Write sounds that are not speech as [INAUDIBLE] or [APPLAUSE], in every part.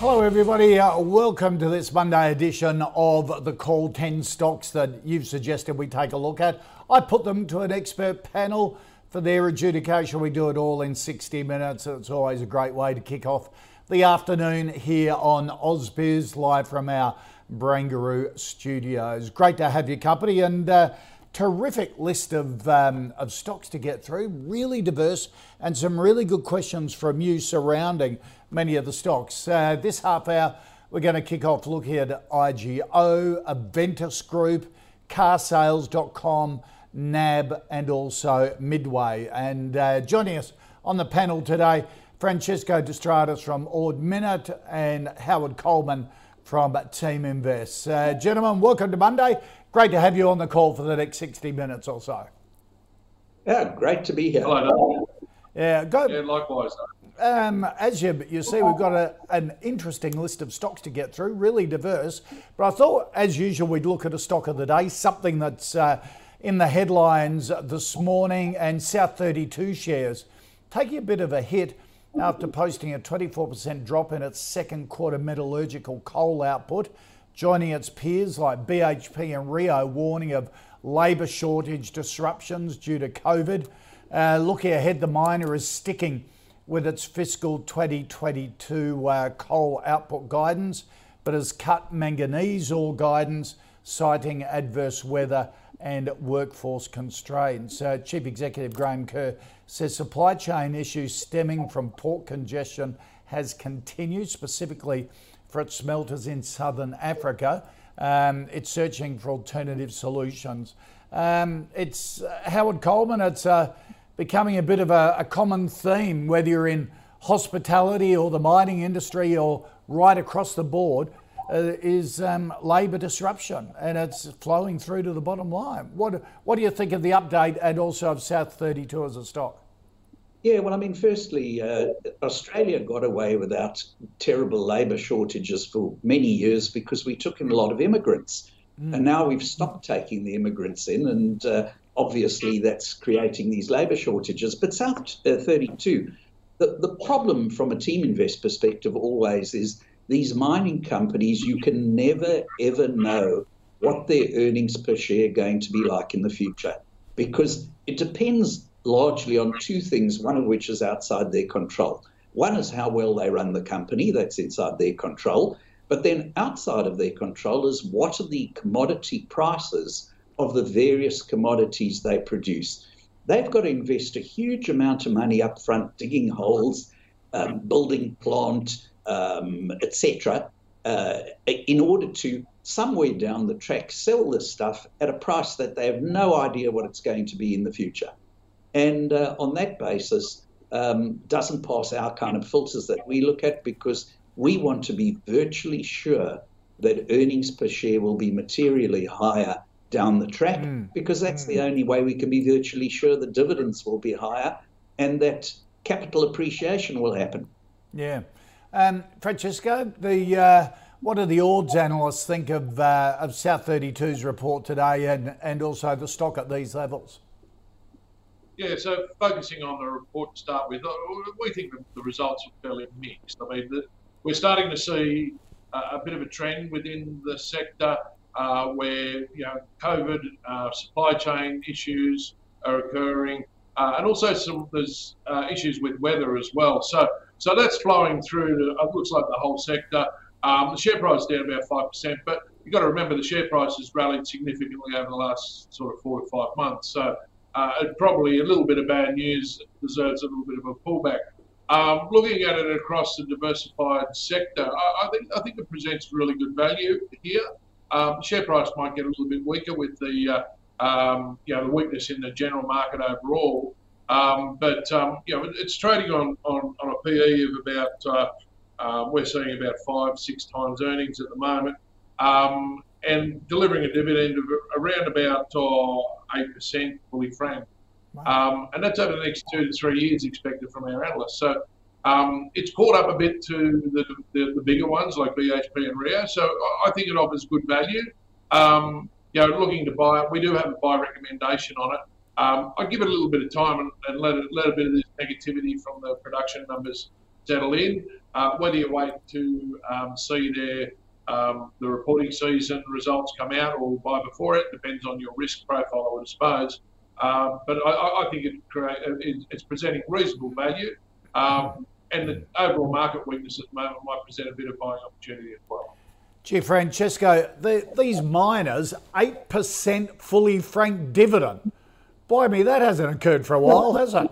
Hello, everybody. Uh, welcome to this Monday edition of the Call 10 stocks that you've suggested we take a look at. I put them to an expert panel for their adjudication. We do it all in 60 minutes. It's always a great way to kick off the afternoon here on AusBiz, live from our Barangaroo studios. Great to have your company and uh, terrific list of, um, of stocks to get through, really diverse, and some really good questions from you surrounding many of the stocks. Uh, this half hour, we're going to kick off looking at IGO, Aventus Group, carsales.com, NAB, and also Midway. And uh, joining us on the panel today, Francesco De Stradis from Ord Minnett and Howard Coleman from Teaminvest. Uh, gentlemen, welcome to Monday. Great to have you on the call for the next 60 minutes or so. Yeah, great to be here. Hello. Yeah, go. Yeah, likewise. Um, as you, you see, we've got a, an interesting list of stocks to get through, really diverse. But I thought, as usual, we'd look at a stock of the day, something that's uh, in the headlines this morning, and South 32 shares taking a bit of a hit after posting a 24% drop in its second quarter metallurgical coal output, joining its peers like BHP and Rio warning of labour shortage disruptions due to COVID. Uh, looking ahead, the miner is sticking with its fiscal 2022 uh, coal output guidance, but has cut manganese ore guidance, citing adverse weather and workforce constraints. Uh, Chief Executive Graham Kerr says supply chain issues stemming from port congestion has continued, specifically for its smelters in southern Africa. Um, it's searching for alternative solutions. Um, it's uh, Howard Coleman. It's uh, becoming a bit of a, a common theme, whether you're in hospitality or the mining industry or right across the board, uh, is um, labour disruption, and it's flowing through to the bottom line. What what do you think of the update and also of South 32 as a stock? Yeah, well, I mean, firstly, uh, Australia got away without terrible labour shortages for many years because we took in a lot of immigrants. Mm. And now we've stopped taking the immigrants in, and uh, obviously that's creating these labour shortages. But South uh, 32, the, the problem from a Teaminvest perspective always is these mining companies, you can never, ever know what their earnings per share are going to be like in the future because it depends largely on two things, one of which is outside their control. One is how well they run the company, that's inside their control. But then outside of their control is what are the commodity prices of the various commodities they produce. They've got to invest a huge amount of money up front, digging holes, um, building plant, um, etc., uh, in order to somewhere down the track sell this stuff at a price that they have no idea what it's going to be in the future. And uh, on that basis, um, doesn't pass our kind of filters that we look at because we want to be virtually sure that earnings per share will be materially higher down the track mm. because that's mm. the only way we can be virtually sure the dividends will be higher and that capital appreciation will happen. Yeah. Um, Francesco, the uh, what do the Ords analysts think of uh, of South 32's report today and, and also the stock at these levels? Yeah, so focusing on the report to start with, uh, we think the results are fairly mixed. I mean, the, we're starting to see a, a, bit of a trend within the sector uh, where you know COVID, uh, supply chain issues are occurring, uh, and also some there's uh, issues with weather as well. So so that's flowing through to it looks like the whole sector. Um, the share price is down about five percent, but you've got to remember the share price has rallied significantly over the last sort of four to five months. So uh, probably a little bit of bad news deserves a little bit of a pullback. Um, looking at it across the diversified sector, I, I, think I think it presents really good value here. Um, share price might get a little bit weaker with the uh, um, you know the weakness in the general market overall. Um, but um, you know it's trading on, on, on a PE of about uh, uh, we're seeing about five six times earnings at the moment, um, and delivering a dividend of around about uh, eight percent fully franked. Wow. Um, and that's over the next two to three years expected from our analysts. So um, it's caught up a bit to the, the, the, bigger ones like BHP and Rio. So I think it offers good value. Um, you know, looking to buy it, we do have a buy recommendation on it. Um, I'd give it a little bit of time and, and let, it, let a bit of this negativity from the production numbers settle in. Uh, whether you wait to um, see their um, the reporting season results come out or buy before it depends on your risk profile, I would suppose. Um, but I, I, think it create, it, it's presenting reasonable value, um, and the overall market weakness at the moment might present a bit of buying opportunity as well. Gee, Francesco, the, these miners, 8% fully franked dividend. Boy, me, that hasn't occurred for a while, has it?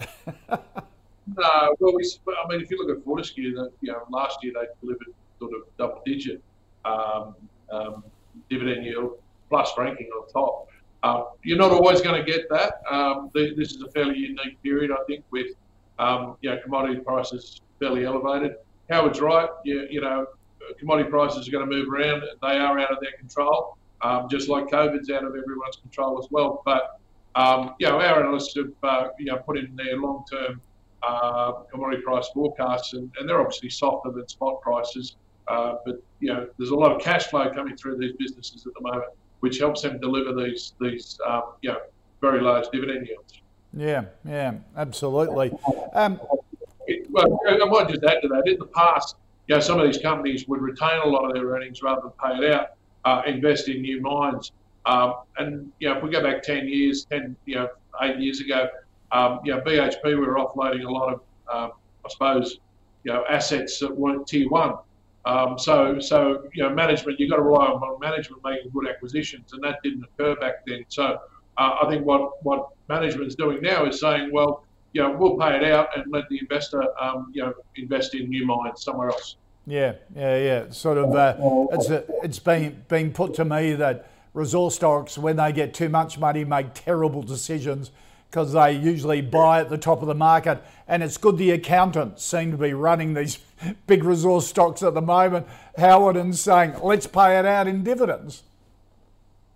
[LAUGHS] no, well, we, I mean, if you look at Fortescue, that you know, last year they delivered sort of double digit um, um, dividend yield plus franking on top. Uh, you're not always going to get that. Um, the, this is a fairly unique period, I think, with um, you know, commodity prices fairly elevated. Howard's right. You, you know, commodity prices are going to move around. They are out of their control, um, just like COVID's out of everyone's control as well. But um, you know, our analysts have uh, you know put in their long-term uh, commodity price forecasts, and, and, they're obviously softer than spot prices. Uh, but you know, there's a lot of cash flow coming through these businesses at the moment which helps them deliver these these um, you know very large dividend yields. Yeah, yeah, absolutely. Um, well, I might just add to that. In the past, you know, some of these companies would retain a lot of their earnings rather than pay it out, uh, invest in new mines. Um, and you know, if we go back ten years, ten you know, eight years ago, um, you know, BHP we were offloading a lot of, um, I suppose, you know, assets that weren't tier one. Um, so, so you know, management you've got to rely on management making good acquisitions, and that didn't occur back then. So, uh, I think what what management's doing now is saying, well, you know, we'll pay it out and let the investor, um, you know, invest in new mines somewhere else. Yeah, yeah, yeah. Sort of, uh, it's a, it's been been put to me that resource stocks, when they get too much money, make terrible decisions because they usually buy at the top of the market. And it's good the accountants seem to be running these [LAUGHS] big resource stocks at the moment, Howard, and saying, let's pay it out in dividends.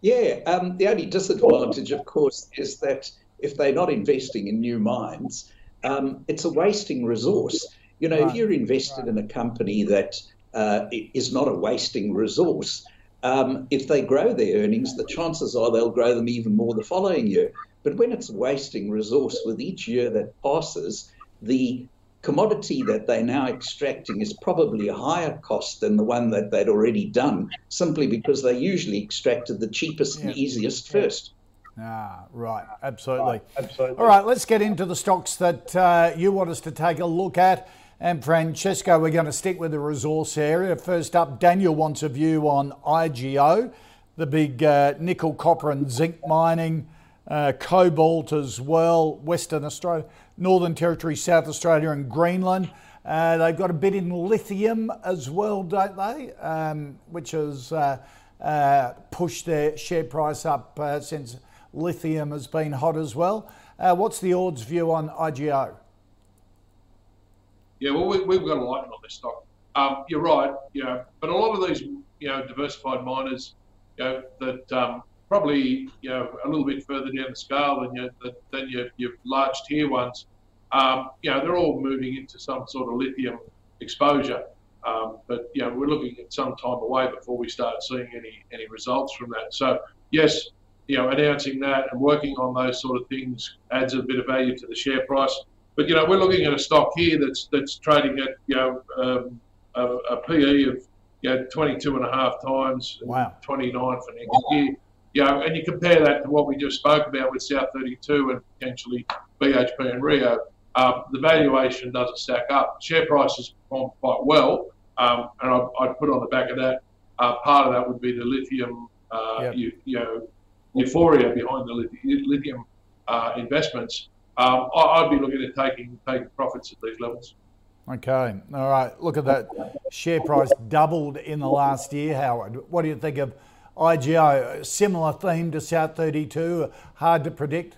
Yeah, um, the only disadvantage, of course, is that if they're not investing in new mines, um, it's a wasting resource. You know, right. if you're invested right. in a company that uh, is not a wasting resource, um, if they grow their earnings, the chances are they'll grow them even more the following year. But when it's a wasting resource with each year that passes, the commodity that they're now extracting is probably a higher cost than the one that they'd already done, simply because they usually extracted the cheapest yeah. and easiest first. Ah, right, absolutely. Right. absolutely. All right, let's get into the stocks that uh, you want us to take a look at. And Francesco, we're going to stick with the resource area. First up, Daniel wants a view on IGO, the big uh, nickel, copper, and zinc mining uh, cobalt as well, Western Australia, Northern Territory, South Australia, and Greenland. Uh, they've got a bit in lithium as well, don't they? Um, which has uh, uh pushed their share price up uh, since lithium has been hot as well. Uh, what's the Ords view on IGO? Yeah, well, we, have got a light on this stock. Um, you're right, you know, but a lot of these, you know, diversified miners, you know, that um, probably you know a little bit further down the scale than your than your, your large tier ones. Um, you know they're all moving into some sort of lithium exposure, um, but you know we're looking at some time away before we start seeing any any results from that. So yes, you know announcing that and working on those sort of things adds a bit of value to the share price. But you know we're looking at a stock here that's that's trading at you know um, a, a PE of you know 22 and a half times, wow. 29 for next year you know, and you compare that to what we just spoke about with South 32 and potentially BHP and Rio, um, the valuation doesn't stack up. Share prices perform quite well, um, and I'd, I'd, put on the back of that, uh, part of that would be the lithium, uh, yep. you, you, know, euphoria behind the lithium, lithium uh, investments. Um, I, would be looking at taking taking profits at these levels. Okay, all right. Look at that. Share price doubled in the last year, Howard. What do you think of IGO, similar theme to South 32, hard to predict?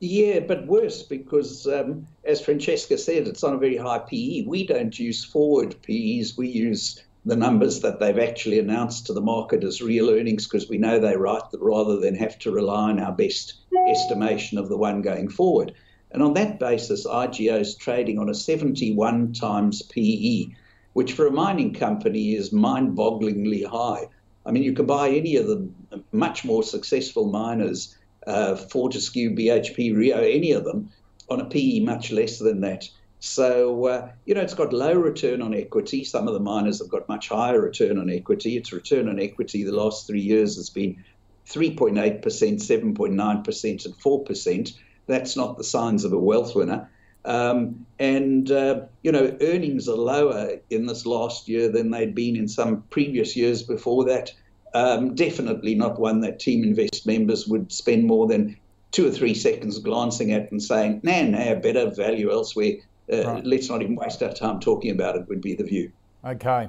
Yeah, but worse because, um, as Francesca said, it's on a very high PE. We don't use forward PEs, we use the numbers that they've actually announced to the market as real earnings because we know they're right rather than have to rely on our best estimation of the one going forward. And on that basis, IGO is trading on a 71 times PE, which for a mining company is mind bogglingly high. I mean, you can buy any of the much more successful miners, uh, Fortescue, BHP, Rio, any of them, on a PE much less than that. So, uh, you know, it's got low return on equity. Some of the miners have got much higher return on equity. Its return on equity the last three years has been 3.8%, 7.9%, and 4%. That's not the signs of a wealth winner. Um, and, uh, you know, earnings are lower in this last year than they'd been in some previous years before that. Um, definitely not one that Teaminvest members would spend more than two or three seconds glancing at and saying, nah, nah, better value elsewhere uh, right. let's not even waste our time talking about it, would be the view. Okay.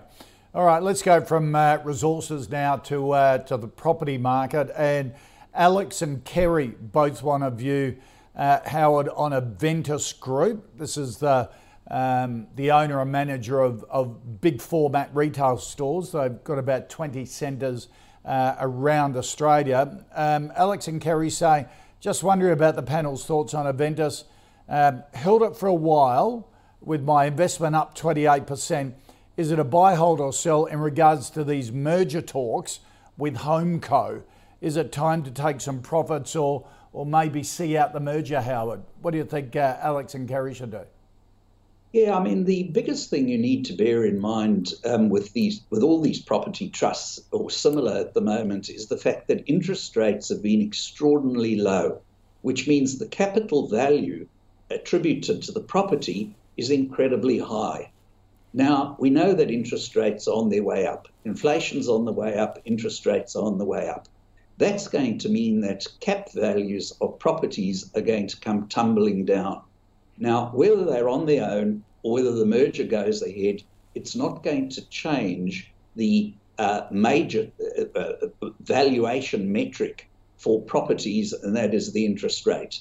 All right, let's go from uh, resources now to, uh, to the property market. And Alex and Kerry both want to view uh, Howard on Aventus Group. This is the um, the owner and manager of, of big format retail stores. They've got about 20 centres uh, around Australia. Um, Alex and Kerry say, just wondering about the panel's thoughts on Aventus. Um, held it for a while with my investment up 28%. Is it a buy, hold, or sell in regards to these merger talks with HomeCo? Is it time to take some profits or, or maybe see out the merger, Howard? What do you think uh, Alex and Kerry should do? Yeah, I mean the biggest thing you need to bear in mind um, with these, with all these property trusts or similar at the moment, is the fact that interest rates have been extraordinarily low, which means the capital value attributed to the property is incredibly high. Now, we know that interest rates are on their way up. Inflation's on the way up, interest rates are on the way up. That's going to mean that cap values of properties are going to come tumbling down. Now, whether they're on their own or whether the merger goes ahead, it's not going to change the uh, major uh, uh, valuation metric for properties, and that is the interest rate.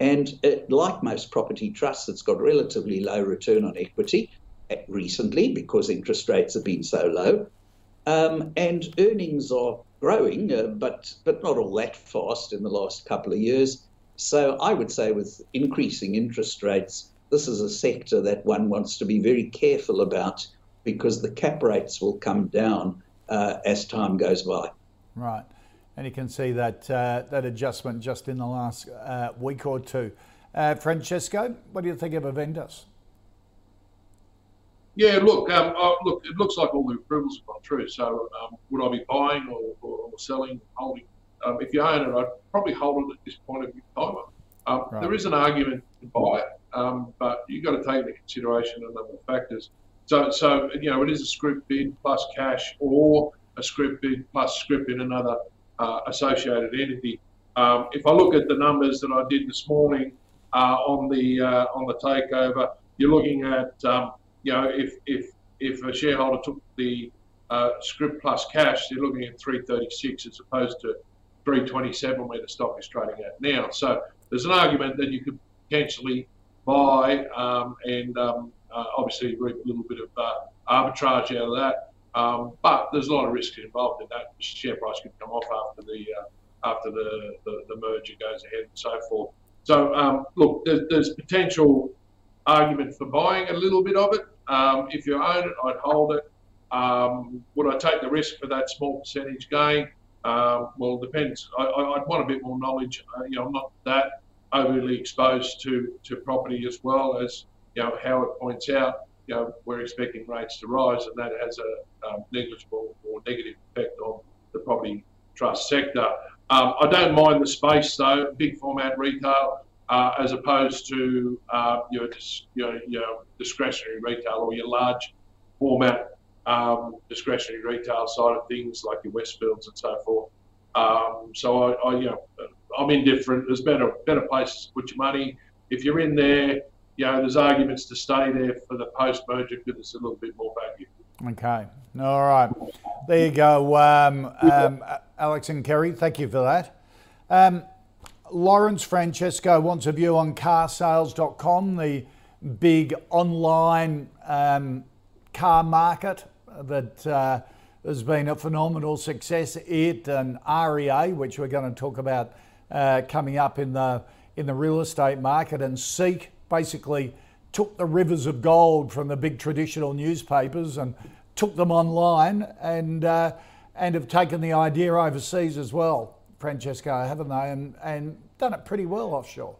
And it, like most property trusts, it's got relatively low return on equity eh, recently because interest rates have been so low. Um, and earnings are growing, uh, but, but not all that fast in the last couple of years. So I would say, with increasing interest rates, this is a sector that one wants to be very careful about because the cap rates will come down uh, as time goes by. Right and you can see that uh, that adjustment just in the last uh, week or two. Uh, Francesco, what do you think of Aventus? Yeah, look, um, uh, look, it looks like all the approvals have gone through. So, um, would I be buying or, or, or selling, holding? Um, if you own it, I'd probably hold it at this point of time. Um, right. There is an argument to buy it, um, but you've got to take into consideration a number of factors. So, so you know, it is a scrip bid plus cash, or a scrip bid plus scrip in another uh, associated entity. Um, if I look at the numbers that I did this morning uh, on the uh, on the takeover, you're looking at um, you know if if if a shareholder took the uh, scrip plus cash, you're looking at 336 as opposed to 327 where the stock is trading at now. So there's an argument that you could potentially buy um, and um, uh, obviously reap a little bit of uh, arbitrage out of that. Um, but there's a lot of risk involved in that. The share price could come off after the uh, after the, the, the, merger goes ahead and so forth. So um, look, there's, there's, potential argument for buying a little bit of it. Um, if you own it, I'd hold it. Um, would I take the risk for that small percentage gain? Um, well, it depends. I, would want a bit more knowledge. Uh, you know, I'm not that overly exposed to, to property as well as you know Howard points out you know, we're expecting rates to rise, and that has a um, negligible or negative effect on the property trust sector. Um, I don't mind the space though, big format retail, uh, as opposed to uh, your, your, your, discretionary retail or your large format um, discretionary retail side of things like your Westfields and so forth. Um, so I, I, you know, I'm indifferent. There's better better places to put your money. If you're in there, you know, there's arguments to stay there for the post merger because it's a little bit more value. Okay. All right. There you go, um, um, Alex and Kerry. Thank you for that. Um, Lawrence Francesco wants a view on carsales.com, the big online um, car market that uh, has been a phenomenal success. It and REA, which we're going to talk about uh, coming up in the in the real estate market, and Seek basically took the rivers of gold from the big traditional newspapers and took them online and uh, and have taken the idea overseas as well, Francesco, haven't they? And and done it pretty well offshore.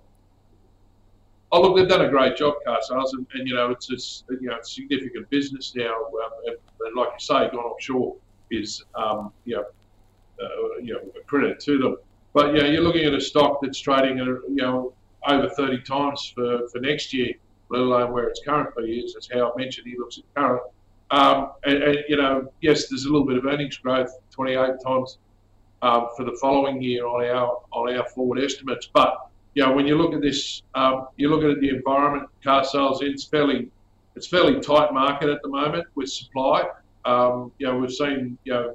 Oh look, they've done a great job, carsales, and, and you know it's, it's you know it's significant business now. Um, and, and, like you say, gone offshore is um, you know uh, you know a credit to them. But yeah, you're looking at a stock that's trading at you know over 30 times for, for next year, let alone where its currently is. As Howard mentioned, he looks at current um, and, and, you know, yes, there's a little bit of earnings growth, 28 times um, for the following year on our on our forward estimates. But you know, when you look at this, um, you look at the environment, carsales, it's fairly it's fairly tight market at the moment with supply. Um, you know, we've seen you know.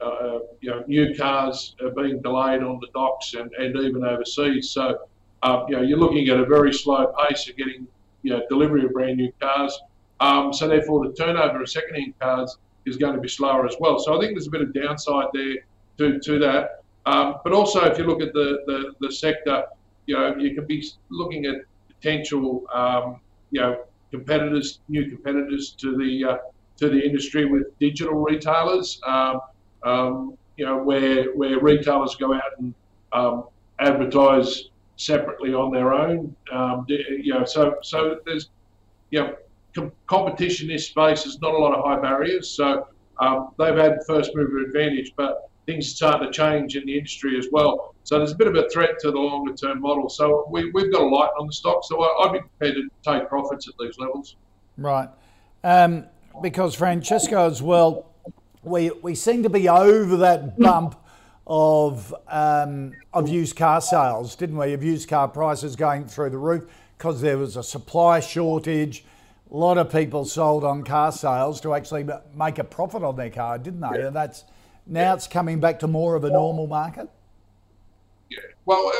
Uh, you know, new cars are being delayed on the docks and, and even overseas. So, uh, you know, you're looking at a very slow pace of getting, you know, delivery of brand new cars. Um, so therefore, the turnover of second-hand cars is going to be slower as well. So I think there's a bit of downside there to, to that. Um, but also, if you look at the, the, the, sector, you know, you can be looking at potential, um, you know, competitors, new competitors to the uh, to the industry with digital retailers. Um, um you know, where where retailers go out and um, advertise separately on their own. Um, you know, so so there's you know com- competition in this space There's not a lot of high barriers. So um, they've had first mover advantage, but things are starting to change in the industry as well. So there's a bit of a threat to the longer term model. So we, we've got a light on the stock. So I, would be prepared to take profits at these levels. Right. Um, because Francesco as well, we, we seem to be over that bump of um, of used carsales, didn't we? Of used car prices going through the roof because there was a supply shortage a lot of people sold on car sales to actually make a profit on their car, didn't they? Yeah. And that's now yeah. it's coming back to more of a normal market. Yeah. Well,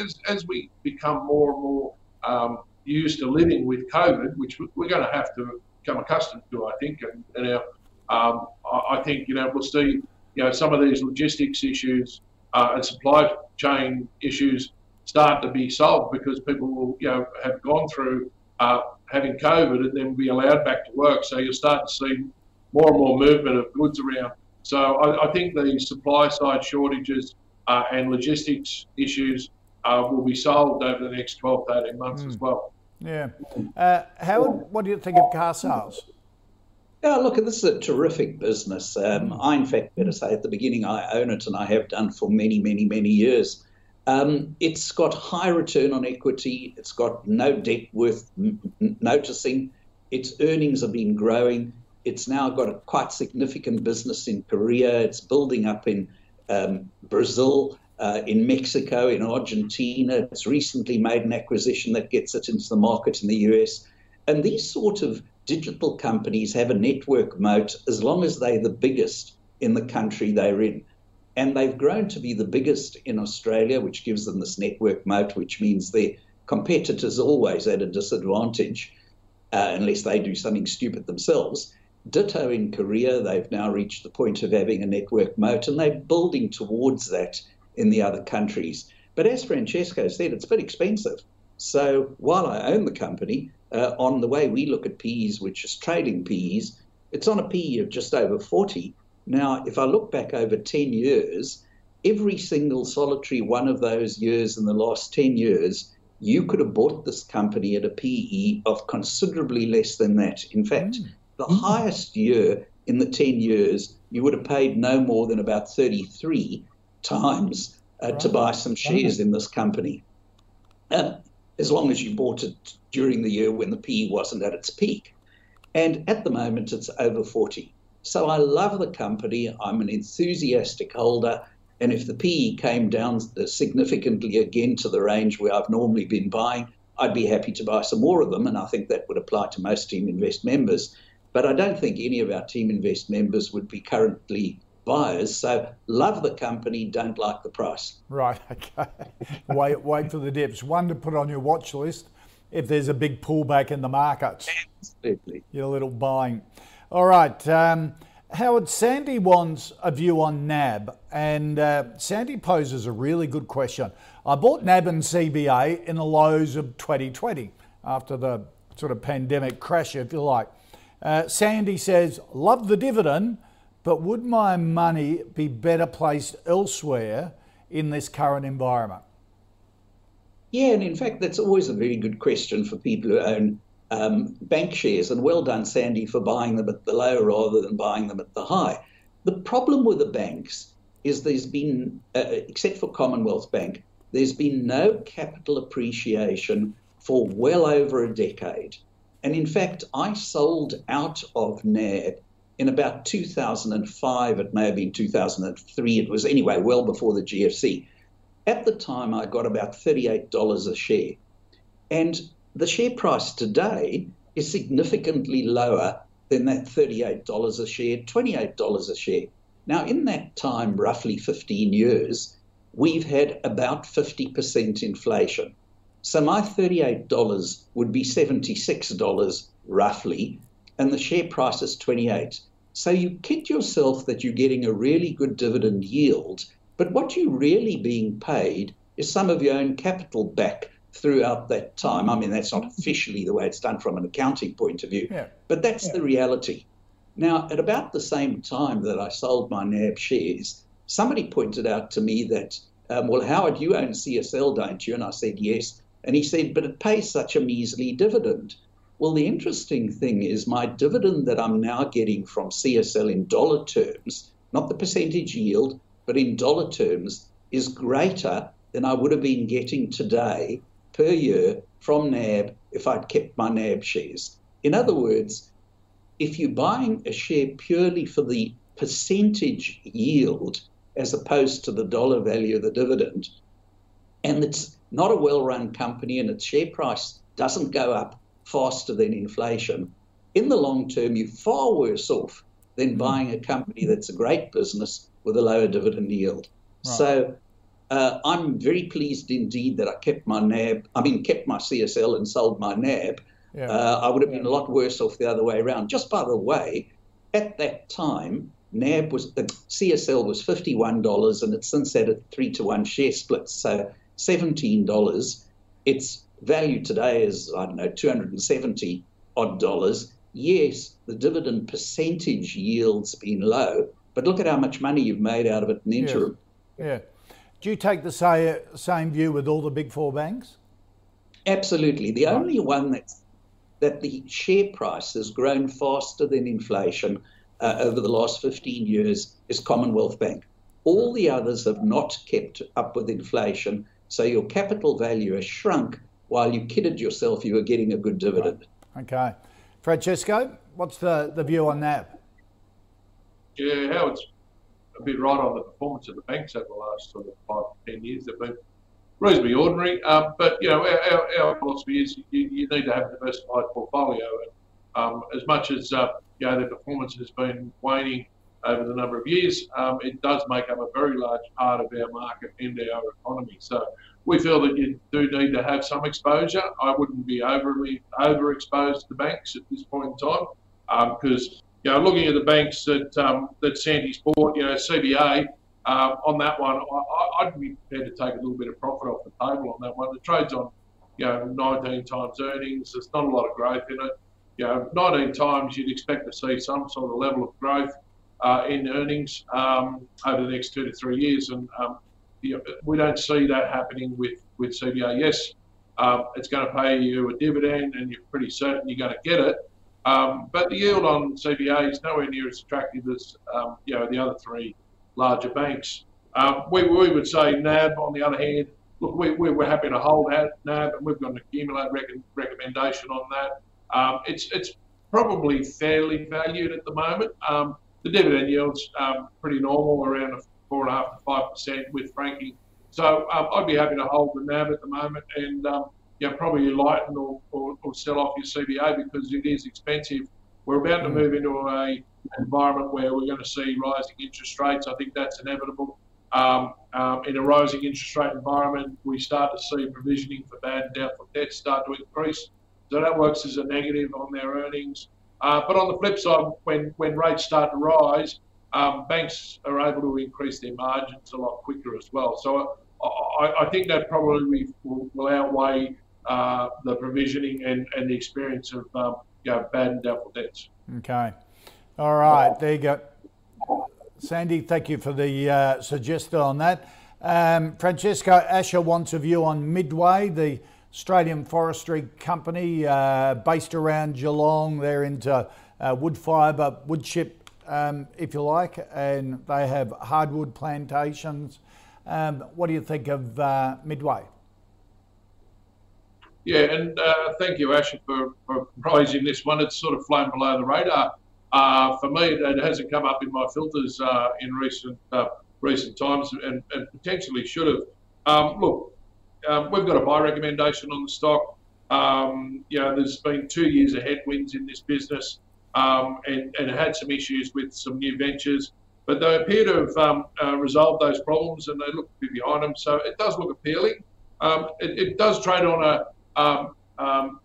as, as we become more and more um, used to living with COVID, which we're going to have to become accustomed to, I think, and, and our, um, I think you know we'll see you know some of these logistics issues uh, and supply chain issues start to be solved because people will you know have gone through uh, having COVID and then be allowed back to work. So you'll start to see more and more movement of goods around. So I, I think the supply side shortages uh, and logistics issues uh, will be solved over the next 12 to 18 months mm. as well. Yeah. Uh, Howard, what do you think of carsales? Yeah, look, this is a terrific business. Um, hmm. I, in fact, better say at the beginning, I own it and I have done for many, many, many years. Um, it's got high return on equity. It's got no debt worth m- noticing. Its earnings have been growing. It's now got a quite significant business in Korea. It's building up in um, Brazil, uh, in Mexico, in Argentina. It's recently made an acquisition that gets it into the market in the US. And these sort of digital companies have a network moat as long as they're the biggest in the country they're in. And they've grown to be the biggest in Australia, which gives them this network moat, which means their competitors always at a disadvantage uh, unless they do something stupid themselves. Ditto in Korea, they've now reached the point of having a network moat, and they're building towards that in the other countries. But as Francesco said, it's a bit expensive. So while I own the company, uh, on the way we look at PEs, which is trading PEs, it's on a PE of just over 40. Now, if I look back over 10 years, every single solitary one of those years in the last 10 years, you could have bought this company at a PE of considerably less than that. In fact, mm. the mm. highest year in the 10 years, you would have paid no more than about 33 times uh, right. to buy some shares right. in this company. Uh, as long as you bought it during the year when the PE wasn't at its peak. And at the moment, it's over 40. So I love the company. I'm an enthusiastic holder. And if the PE came down significantly again to the range where I've normally been buying, I'd be happy to buy some more of them. And I think that would apply to most Teaminvest members. but I don't think any of our Teaminvest members would be currently buyers. So love the company, don't like the price. Right. [LAUGHS] Okay. wait, wait for the dips. One to put on your watch list if there's a big pullback in the markets. Absolutely. Your little buying. All right. Um, Howard, Sandy wants a view on NAB, and uh, Sandy poses a really good question. I bought NAB and CBA in the lows of 2020 after the sort of pandemic crash, if you like. Uh, Sandy says, Love the dividend, but would my money be better placed elsewhere in this current environment? Yeah, and in fact, that's always a very good question for people who own um, bank shares. And well done, Sandy, for buying them at the low rather than buying them at the high. The problem with the banks is there's been, uh, except for Commonwealth Bank, there's been no capital appreciation for well over a decade. And in fact, I sold out of NAB in about 2005. It may have been 2003. It was anyway well before the GFC. At the time, I got about $38 a share. And the share price today is significantly lower than that $38 a share, $28 a share. Now, in that time, roughly 15 years, we've had about 50% inflation. So my $38 would be $76 roughly, and the share price is 28. So you kid yourself that you're getting a really good dividend yield, but what you're really being paid is some of your own capital back throughout that time. I mean, that's not officially the way it's done from an accounting point of view, yeah. but that's yeah. the reality. Now, at about the same time that I sold my NAB shares, somebody pointed out to me that, um, well, Howard, you own CSL, don't you? And I said, yes. And he said, but it pays such a measly dividend. Well, the interesting thing is my dividend that I'm now getting from CSL in dollar terms, not the percentage yield, but in dollar terms, is greater than I would have been getting today per year from NAB if I'd kept my NAB shares. In other words, if you're buying a share purely for the percentage yield as opposed to the dollar value of the dividend, and it's not a well run company and its share price doesn't go up faster than inflation, in the long term, you're far worse off than mm-hmm. buying a company that's a great business with a lower dividend yield. Right. So uh, I'm very pleased indeed that I kept my NAB, I mean, kept my CSL and sold my NAB. Yeah. Uh, I would have been a lot worse off the other way around. Just by the way, at that time, NAB was the CSL was $51 and it's since had a three to one share split. So $17. Its value today is, I don't know, 270 odd dollars. Yes, the dividend percentage yield's been low, but look at how much money you've made out of it in the interim. Yeah. yeah. Do you take the same, same view with all the big four banks? Absolutely. The right. only one that's that the share price has grown faster than inflation uh, over the last 15 years is Commonwealth Bank. All the others have not kept up with inflation so your capital value has shrunk while you kidded yourself you were getting a good dividend. Right. Okay. Francesco, what's the, the view on that? Yeah, how Howard's a bit right on the performance of the banks over the last sort of five to ten years. They've been reasonably ordinary, um, but you know our, our, our, philosophy is you, you, need to have a diversified portfolio. And um, as much as uh, you know the performance has been waning over the number of years, um, it does make up a very large part of our market and our economy. So we feel that you do need to have some exposure. I wouldn't be overly overexposed to banks at this point in time because um, you know looking at the banks that um, that Sandy's bought, you know CBA. Um, on that one, I, would be prepared to take a little bit of profit off the table on that one. The trade's on, you know, 19 times earnings. There's not a lot of growth in it. You know, 19 times you'd expect to see some sort of level of growth uh, in earnings um, over the next two to three years. And um, we don't see that happening with, with CBA. Yes, um, it's going to pay you a dividend and you're pretty certain you're going to get it. Um, but the yield on CBA is nowhere near as attractive as um, you know the other three larger banks. Um, we, we would say NAB, on the other hand, look, we, we're happy to hold that NAB, and we've got an accumulate rec- recommendation on that. it's it's probably fairly valued at the moment. Um, the dividend yield's um, pretty normal, around a four and a half to five percent with franking. So um, I'd be happy to hold the NAB at the moment, and um, yeah, probably lighten or, or, or, sell off your CBA because it is expensive We're about to move into a environment where we're going to see rising interest rates. I think that's inevitable. Um, um, in a rising interest rate environment, we start to see provisioning for bad and doubtful debts start to increase. So that works as a negative on their earnings. Uh, but on the flip side, when, when rates start to rise, um, banks are able to increase their margins a lot quicker as well. So I, I think that probably will, will outweigh uh, the provisioning and, and the experience of um, you know, bad and doubtful debts. Okay. All right. There you go. Sandy, thank you for the uh, suggestion on that. Um, Francesco Asher wants a view on Midway, the Australian forestry company uh, based around Geelong. They're into uh, wood fibre, wood chip, um, if you like, and they have hardwood plantations. Um, what do you think of uh, Midway? Yeah, and uh, thank you, Asher, for, for raising this one. It's sort of flown below the radar. Uh, for me, it hasn't come up in my filters uh, in recent uh, recent times, and, and, potentially should have. Um, look, um, we've got a buy recommendation on the stock. Um, you know, there's been two years of headwinds in this business, um, and, and had some issues with some new ventures, but they appear to have um, uh, resolved those problems, and they look to be behind them. So it does look appealing. Um, it, it, does trade on a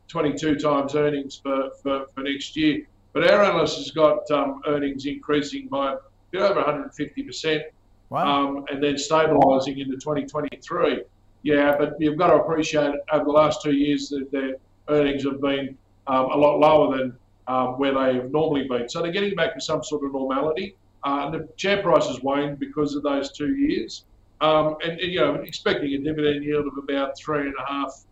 22 times earnings for, for, for next year. But our analyst has got um, earnings increasing by a bit over 150%, wow. um, and then stabilising into 2023. Yeah, but you've got to appreciate over the last two years that their earnings have been um, a lot lower than um, where they have normally been. So they're getting back to some sort of normality. Uh, and the share price has waned because of those two years. Um, and, and, you know, expecting a dividend yield of about three and a half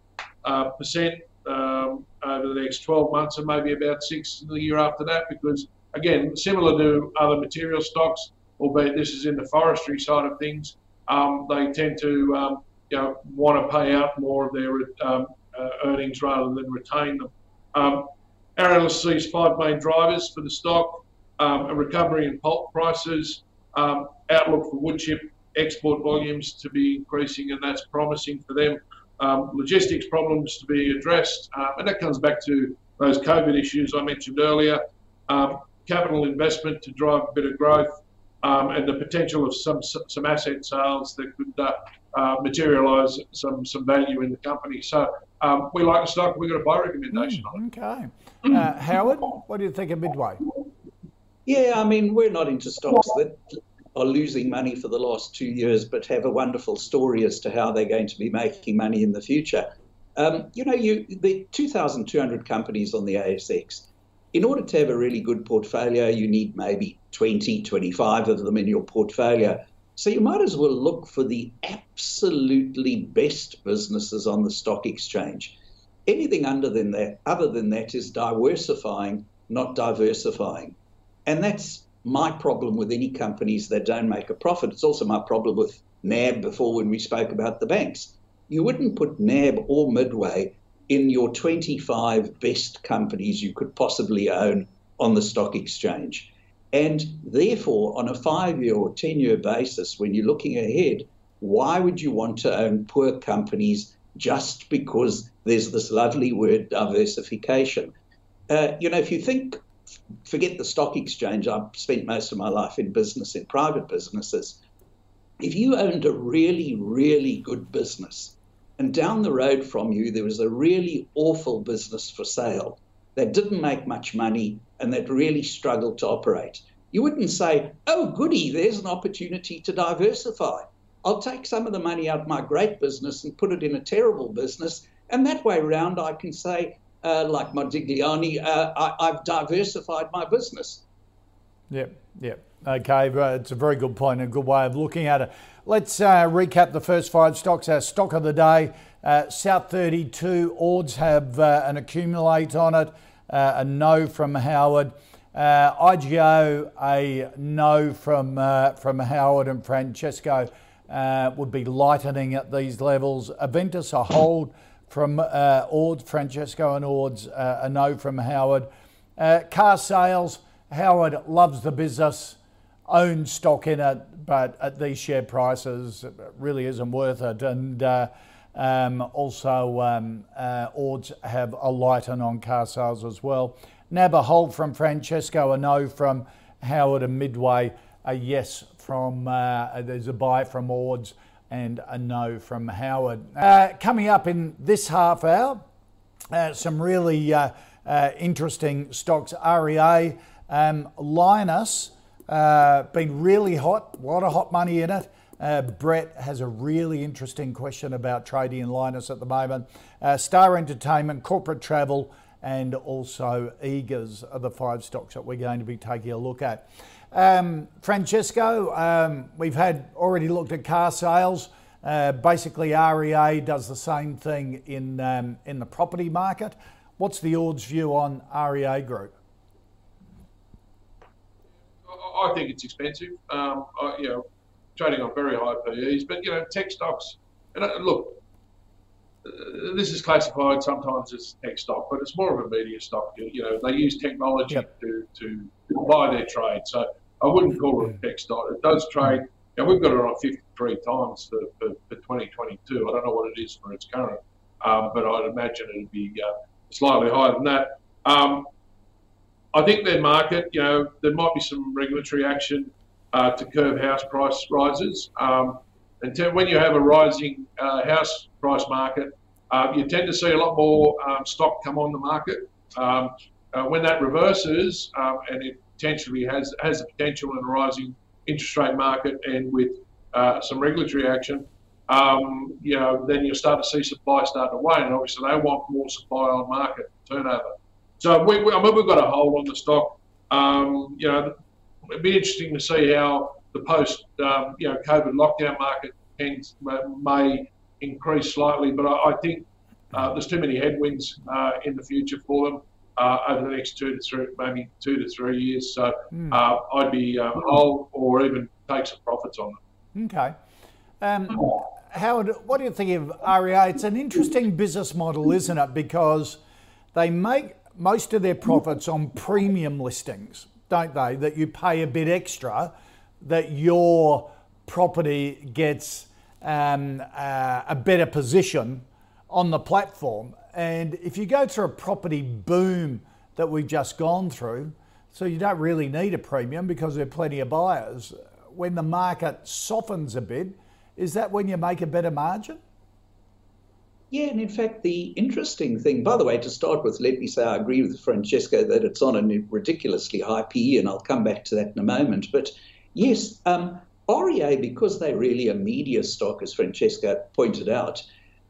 uh, percent um, over the next 12 months and maybe about six in the year after that because, again, similar to other material stocks, albeit this is in the forestry side of things, um, they tend to um, you know, want to pay out more of their um, uh, earnings rather than retain them. Um, analyst sees five main drivers for the stock, um, a recovery in pulp prices, outlook for wood chip export volumes to be increasing, and that's promising for them um, logistics problems to be addressed, uh, and that comes back to those COVID issues I mentioned earlier. Um, capital investment to drive a bit of growth, um, and the potential of some some asset sales that could uh, uh, materialise some some value in the company. So um, we like the stock. We've got a buy recommendation mm, on it. Okay, uh, Howard, what do you think of Midway? Yeah, I mean we're not into stocks that are losing money for the last two years, but have a wonderful story as to how they're going to be making money in the future. Um, you know, you the 2,200 companies on the ASX. In order to have a really good portfolio, you need maybe 20, 25 of them in your portfolio. So you might as well look for the absolutely best businesses on the stock exchange. Anything under than that, other than that, is diversifying, not diversifying, and that's my problem with any companies that don't make a profit. It's also my problem with NAB before when we spoke about the banks. You wouldn't put NAB or Midway in your 25 best companies you could possibly own on the stock exchange. And therefore, on a five year or 10 year basis, when you're looking ahead, why would you want to own poor companies just because there's this lovely word diversification? Uh, you know, if you think forget the stock exchange. I've spent most of my life in business, in private businesses. If you owned a really, really good business, and down the road from you there was a really awful business for sale that didn't make much money and that really struggled to operate, you wouldn't say, oh, goody, there's an opportunity to diversify. I'll take some of the money out of my great business and put it in a terrible business. And that way around, I can say, uh, like Modigliani, uh, I, have diversified my business. Yep, yep. Okay, it's a very good point, a good way of looking at it. Let's uh, recap the first five stocks. Our stock of the day, uh, South 32, Ords have uh, an accumulate on it, uh, a no from Howard. IGO, a no from, from Howard and Francesco would be lightening at these levels. Aventus, a hold from uh, Ord, Francesco and Ord's, uh, a no from Howard. Uh, carsales, Howard loves the business, owns stock in it, but at these share prices, it really isn't worth it. And uh, um, also, um, uh, Ords have a light on carsales as well. NAB a hold from Francesco, a no from Howard, and Midway a yes from, uh, there's a buy from Ords and a no from Howard. Uh, coming up in this half hour, uh, some really uh, uh, interesting stocks. REA, um, Lynas, uh, been really hot, a lot of hot money in it. Uh, Brett has a really interesting question about trading in Lynas at the moment. Uh, Star Entertainment, Corporate Travel, and also Eagers are the five stocks that we're going to be taking a look at. Um, Francesco, um, we've had already looked at carsales. Uh, basically, REA does the same thing in um, in the property market. What's the Ords view on REA Group? I think it's expensive. Um, I, you know, trading on very high PEs, but you know, tech stocks. And uh, look, uh, this is classified sometimes as tech stock, but it's more of a media stock. You know, they use technology yep. to, to buy their trade. So I wouldn't call it a tech stock. It does trade. Know, we've got it on 53 times for, for, for 2022. I don't know what it is for its current, um, but I'd imagine it'd be uh, slightly higher than that. Um, I think their market, you know, there might be some regulatory action uh, to curb house price rises. Um, and when you have a rising uh, house price market, uh, you tend to see a lot more um, stock come on the market. Um, uh, when that reverses, um, and it potentially has has the potential in a rising interest rate market and with uh, some regulatory action, um, you know, then you'll start to see supply start to wane. And obviously, they want more supply on market turnover. So we, we, I mean, we've got a hold on the stock. Um, you know, it'd be interesting to see how the post, um, you know, COVID lockdown market tends, may increase slightly, but I, I think uh, there's too many headwinds uh, in the future for them uh, over the next two to three, maybe two to three years. So mm. I'd be um, hold or even take some profits on them. Okay. Um, Howard, what do you think of REA? It's an interesting business model, isn't it? Because they make most of their profits on premium listings, don't they? That you pay a bit extra, that your property gets um, uh, a better position on the platform. And if you go through a property boom that we've just gone through, so you don't really need a premium because there are plenty of buyers. When the market softens a bit, is that when you make a better margin? Yeah, and in fact, the interesting thing, by the way, to start with, let me say I agree with Francesco that it's on a ridiculously high PE, and I'll come back to that in a moment. But yes, um, REA, because they're really a media stock, as Francesco pointed out,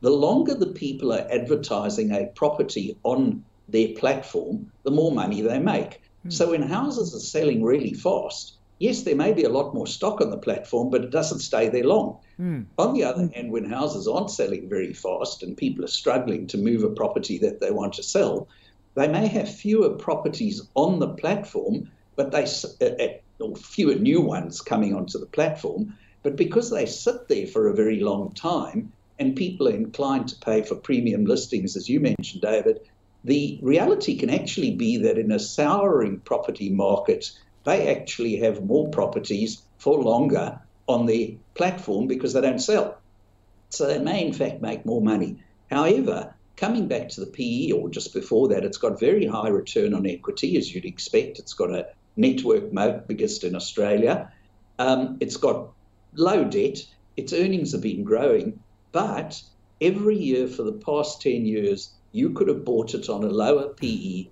the longer the people are advertising a property on their platform, the more money they make. Mm. So when houses are selling really fast, yes, there may be a lot more stock on the platform, but it doesn't stay there long. Mm. On the other hand, when houses aren't selling very fast and people are struggling to move a property that they want to sell, they may have fewer properties on the platform, but they uh, uh, or fewer new ones coming onto the platform. But because they sit there for a very long time and people are inclined to pay for premium listings, as you mentioned, David, the reality can actually be that in a souring property market, they actually have more properties for longer on the platform because they don't sell. So they may, in fact, make more money. However, coming back to the PE or just before that, it's got very high return on equity, as you'd expect. It's got a network moat, biggest in Australia. Um, it's got low debt. Its earnings have been growing, but every year for the past 10 years, you could have bought it on a lower PE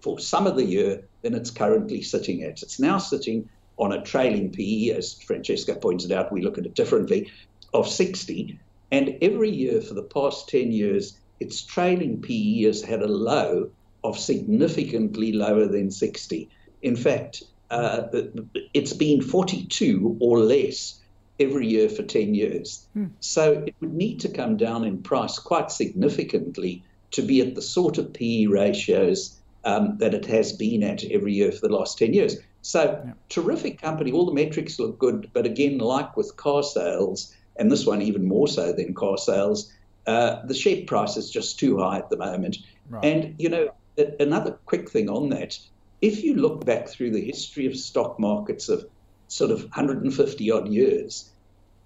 for some of the year than it's currently sitting at. It's now sitting on a trailing PE, as Francesco pointed out, we look at it differently, of 60. And every year for the past 10 years, its trailing PE has had a low of significantly lower than 60. In fact, uh, it's been 42 or less every year for 10 years. Hmm. So it would need to come down in price quite significantly to be at the sort of PE ratios um, that it has been at every year for the last 10 years. So, yeah. terrific company. All the metrics look good. But again, like with carsales, and this one even more so than carsales, uh, the share price is just too high at the moment. Right. And, you know, another quick thing on that if you look back through the history of stock markets of sort of 150 odd years,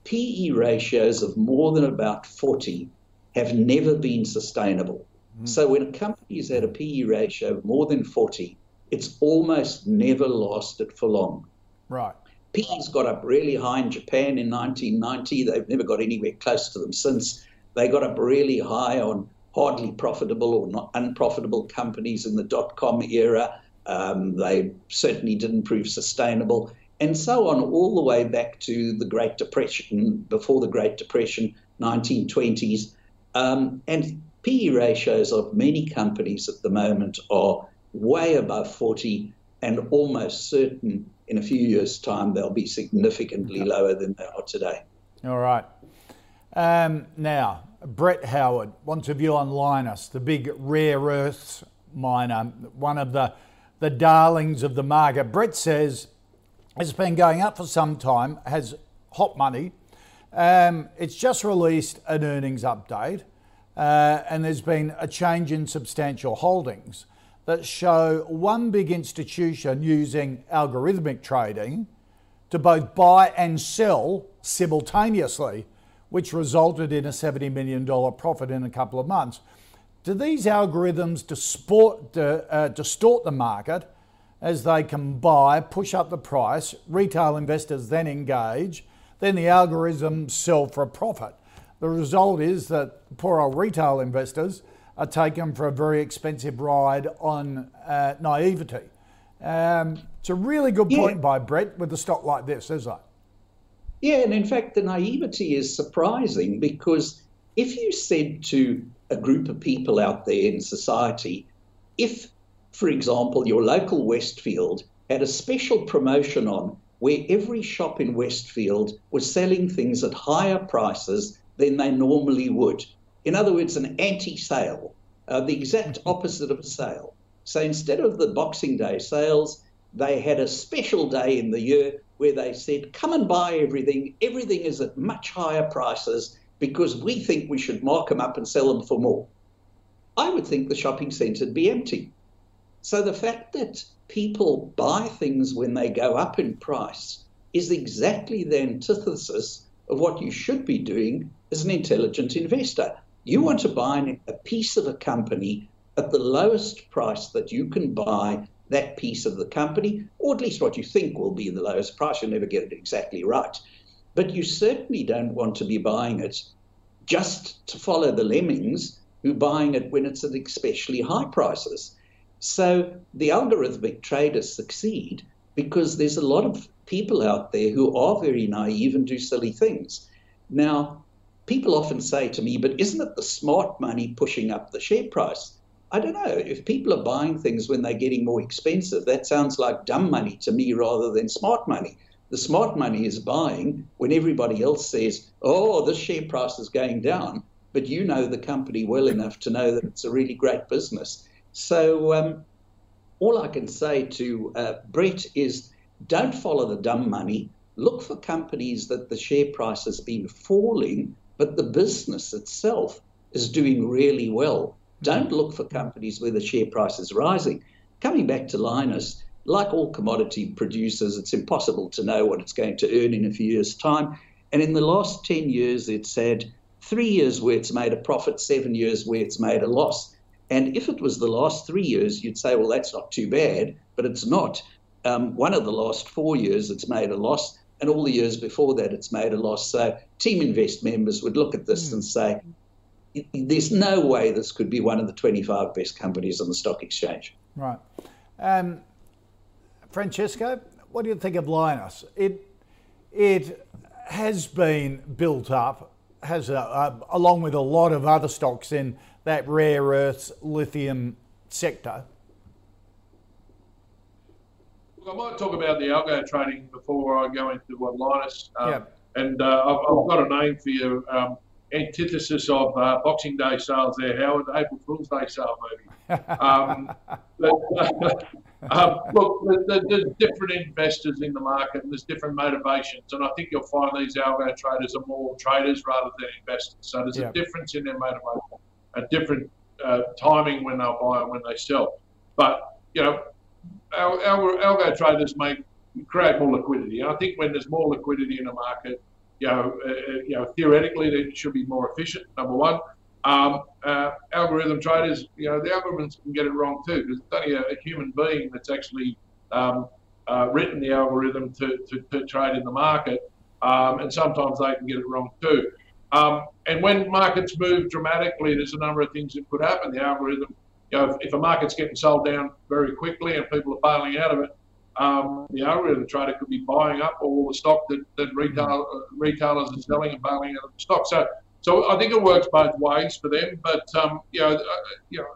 PE ratios of more than about 40 have never been sustainable. Mm. So when a company is at a PE ratio of more than 40, it's almost never lasted for long. Right. PE's got up really high in Japan in 1990. They've never got anywhere close to them since. They got up really high on hardly profitable or not unprofitable companies in the dot com era. Um, they certainly didn't prove sustainable, and so on, all the way back to the Great Depression, before the Great Depression, 1920s. Um, and PE ratios of many companies at the moment are way above 40 and almost certain in a few years' time they'll be significantly lower than they are today. All right. Um, now, Brett Howard wants a view on Lynas, the big rare earths miner, one of the, the darlings of the market. Brett says it's been going up for some time, has hot money. Um, it's just released an earnings update, uh, and there's been a change in substantial holdings that show one big institution using algorithmic trading to both buy and sell simultaneously which resulted in a $70 million profit in a couple of months. Do these algorithms distort, uh, distort the market as they can buy, push up the price, retail investors then engage, then the algorithms sell for a profit? The result is that poor old retail investors are taken for a very expensive ride on uh, naivety. Um, it's a really good point yeah. by Brett with a stock like this, isn't it? Yeah, and in fact, the naivety is surprising because if you said to a group of people out there in society, if, for example, your local Westfield had a special promotion on where every shop in Westfield was selling things at higher prices than they normally would. In other words, an anti sale, uh, the exact opposite of a sale. So instead of the Boxing Day sales, they had a special day in the year where they said, come and buy everything. Everything is at much higher prices because we think we should mark them up and sell them for more. I would think the shopping centre would be empty. So the fact that people buy things when they go up in price is exactly the antithesis of what you should be doing as an intelligent investor. You want to buy a piece of a company at the lowest price that you can buy that piece of the company, or at least what you think will be the lowest price. You'll never get it exactly right. But you certainly don't want to be buying it just to follow the lemmings who are buying it when it's at especially high prices. So the algorithmic traders succeed because there's a lot of people out there who are very naive and do silly things. Now, people often say to me, but isn't it the smart money pushing up the share price? I don't know. If people are buying things when they're getting more expensive, that sounds like dumb money to me rather than smart money. The smart money is buying when everybody else says, oh, this share price is going down, but you know the company well enough to know that it's a really great business. So, um, all I can say to uh, Brett is don't follow the dumb money. Look for companies that the share price has been falling, but the business itself is doing really well. Don't look for companies where the share price is rising. Coming back to Lynas, like all commodity producers, it's impossible to know what it's going to earn in a few years' time. And in the last 10 years, it's had three years where it's made a profit, seven years where it's made a loss. And if it was the last three years, you'd say, well, that's not too bad, but it's not. Um, one of the last four years, it's made a loss, and all the years before that, it's made a loss. So, Teaminvest members would look at this mm. and say, there's no way this could be one of the 25 best companies on the stock exchange. Right. Um, Francesco, what do you think of Lynas? It, it has been built up, has a, a, along with a lot of other stocks in that rare earths lithium sector. I might talk about the algo trading before I go into what Lynas. Um, yeah. And uh, I've, I've, got a name for you. Um, antithesis of uh, Boxing Day sales there, Howard. April Fool's Day sale, maybe. [LAUGHS] Um, but, [LAUGHS] um, look, there's different investors in the market and there's different motivations. And I think you'll find these algo traders are more traders rather than investors. So there's a difference in their motivation, a different uh, timing when they'll buy and when they sell. But, you know, our, algo traders make create more liquidity. And I think when there's more liquidity in a market, you know, uh, uh, you know, theoretically they should be more efficient. Number one, Um, uh, algorithm traders, you know, the algorithms can get it wrong too, because it's only a, a, human being that's actually um, uh, written the algorithm to, to, to, trade in the market, um, and sometimes they can get it wrong too. Um, and when markets move dramatically, there's a number of things that could happen. The algorithm, you know, if, if a market's getting sold down very quickly and people are bailing out of it, um, the algorithm trader could be buying up all the stock that, that retail, uh, retailers are selling and bailing out of the stock. So so I think it works both ways for them. But um, you know, uh, you know,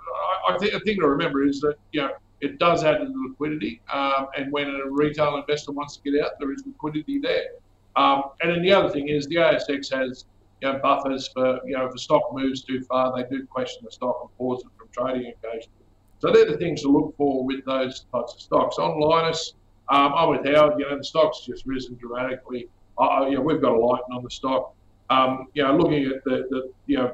I, I think a thing to remember is that you know it does add to the liquidity, um, and when a retail investor wants to get out, there is liquidity there. Um, and then the other thing is the ASX has you know, buffers for you know if the stock moves too far, they do question the stock and pause it from trading occasionally. So they're the things to look for with those types of stocks. On Lynas, um, I'm with Howard. You know, the stock's just risen dramatically. Uh, you know, we've got a lighten on the stock um, you know, looking at the, the you know,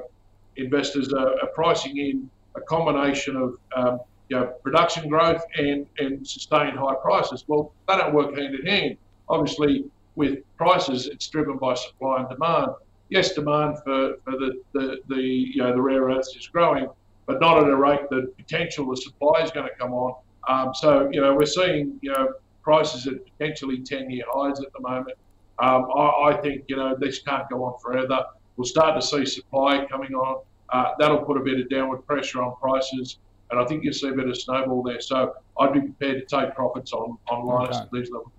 investors are, are, pricing in a combination of um, you know, production growth and, and sustained high prices. Well, they don't work hand in hand. Obviously, with prices, it's driven by supply and demand. Yes, demand for, for the, the, the, you know, the rare earths is growing, but not at a rate that potential the supply is going to come on. Um, so, you know, we're seeing, you know, prices at potentially 10 year highs at the moment. Um, I, I, think you know this can't go on forever. We'll start to see supply coming on. Uh, that'll put a bit of downward pressure on prices, and I think you'll see a bit of snowball there. So I'd be prepared to take profits on on Lynas okay. at these levels.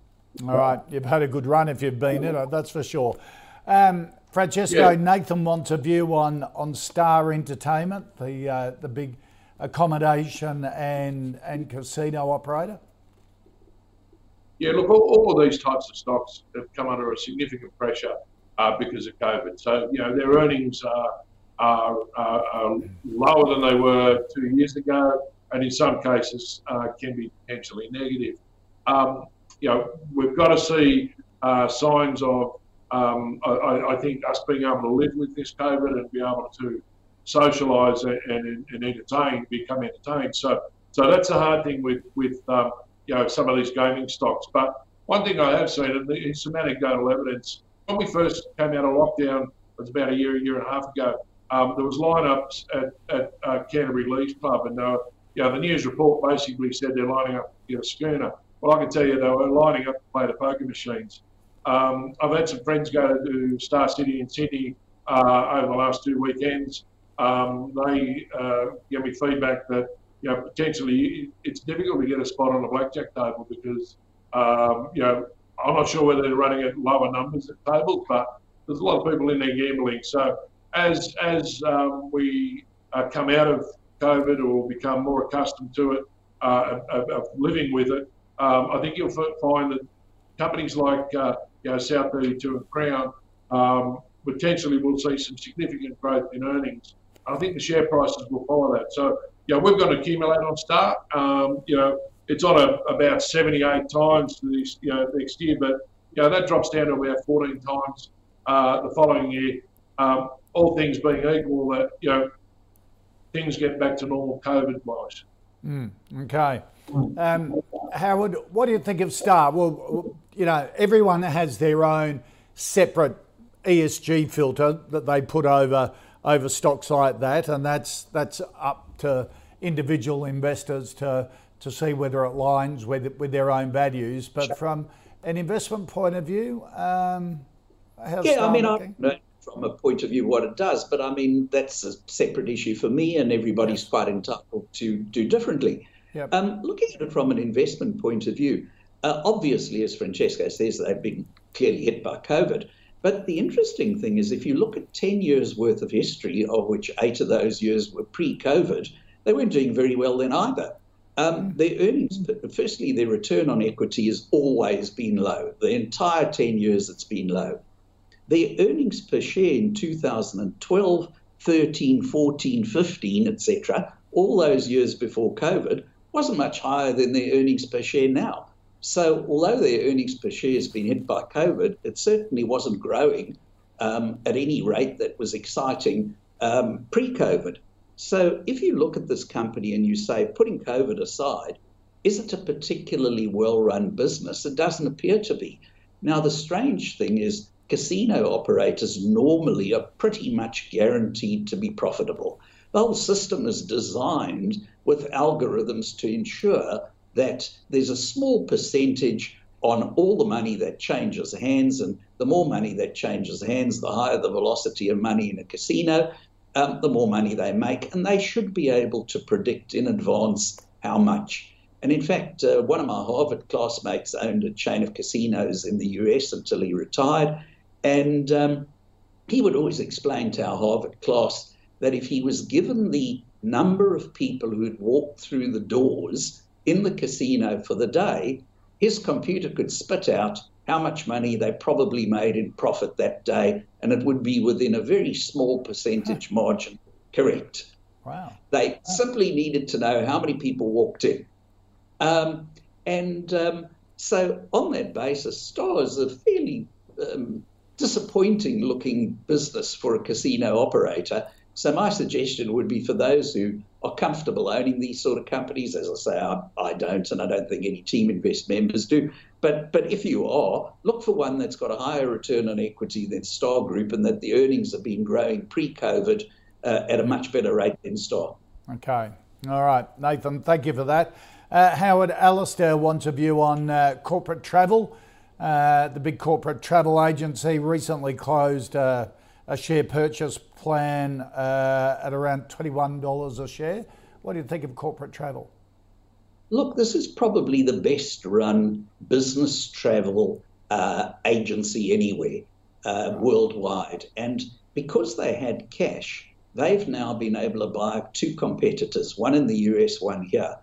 All right, you've had a good run if you've been in it, that's for sure. Um, Francesco, yeah. Nathan wants a view on on Star Entertainment, the uh, the big accommodation and and casino operator. Yeah, look, all, all, of these types of stocks have come under a significant pressure uh, because of COVID. So, you know, their earnings are, are, are, are, lower than they were two years ago, and in some cases uh, can be potentially negative. Um, you know, we've got to see uh, signs of, um, I, I, think, us being able to live with this COVID and be able to socialise and, and, entertain, become entertained. So, so that's a hard thing with with um, you know some of these gaming stocks. But one thing I have seen, and it's some anecdotal evidence, when we first came out of lockdown, it was about a year, a year and a half ago. Um, there was lineups at, at uh, Canterbury Leagues Club, and uh, you know, the news report basically said they're lining up you know, schooner. Well, I can tell you they were lining up to play the poker machines. Um, I've had some friends go to Star City in Sydney uh, over the last two weekends. Um, they uh, give me feedback that you know, potentially it's difficult to get a spot on a blackjack table because, um, you know, I'm not sure whether they're running at lower numbers at tables, but there's a lot of people in there gambling. So as as um, we uh, come out of COVID or become more accustomed to it, uh, of, of, living with it, um, I think you'll find that companies like uh, you know South 32 and Crown um, potentially will see some significant growth in earnings. I think the share prices will follow that. So know, we've got to accumulate on start. Um, you know, it's on a, about 78 times this, you know, next year, but you know that drops down to about 14 times uh, the following year. Um, all things being equal, that you know things get back to normal COVID wise. Mm, okay. Um, Howard, what do you think of Star? Well, you know, everyone has their own separate ESG filter that they put over over stocks like that, and that's that's up to individual investors to to see whether it aligns with with their own values. But sure. from an investment point of view, um, yeah, I mean, I from a point of view what it does, but I mean that's a separate issue for me, and everybody's quite entitled to do differently. Yep. Um, looking at it from an investment point of view, uh, obviously, as Francesco says, they've been clearly hit by COVID. But the interesting thing is, if you look at 10 years worth of history, of which eight of those years were pre COVID, they weren't doing very well then either. Um, hmm. their earnings, firstly, their return on equity has always been low. The entire 10 years it's been low. Their earnings per share in 2012, 13, 14, 15, etc., all those years before COVID, wasn't much higher than their earnings per share now. So, although their earnings per share has been hit by COVID, it certainly wasn't growing um, at any rate that was exciting um, pre COVID. So, if you look at this company and you say, putting COVID aside, is it a particularly well run business? It doesn't appear to be. Now, the strange thing is casino operators normally are pretty much guaranteed to be profitable. The whole system is designed with algorithms to ensure that there's a small percentage on all the money that changes hands, and the more money that changes hands, the higher the velocity of money in a casino, um, the more money they make, and they should be able to predict in advance how much. And in fact, uh, one of my Harvard classmates owned a chain of casinos in the US until he retired. And um, he would always explain to our Harvard class that if he was given the number of people who had walked through the doors in the casino for the day, his computer could spit out how much money they probably made in profit that day, and it would be within a very small percentage margin correct. Wow. They simply needed to know how many people walked in. Um, and um, so, on that basis, Star is a fairly um, disappointing looking business for a casino operator. So, my suggestion would be for those who are comfortable owning these sort of companies, as I say, I, I don't, and I don't think any Teaminvest members do. But, but if you are, look for one that's got a higher return on equity than Star Group and that the earnings have been growing pre COVID uh, at a much better rate than Star. Okay. All right. Nathan, thank you for that. Uh, Howard Alistair wants a view on uh, corporate travel. Uh, the big corporate travel agency recently closed uh, a share purchase plan uh, at around $21 a share. What do you think of corporate travel? Look, this is probably the best run business travel uh, agency anywhere uh, worldwide. And because they had cash, they've now been able to buy two competitors, one in the US, one here.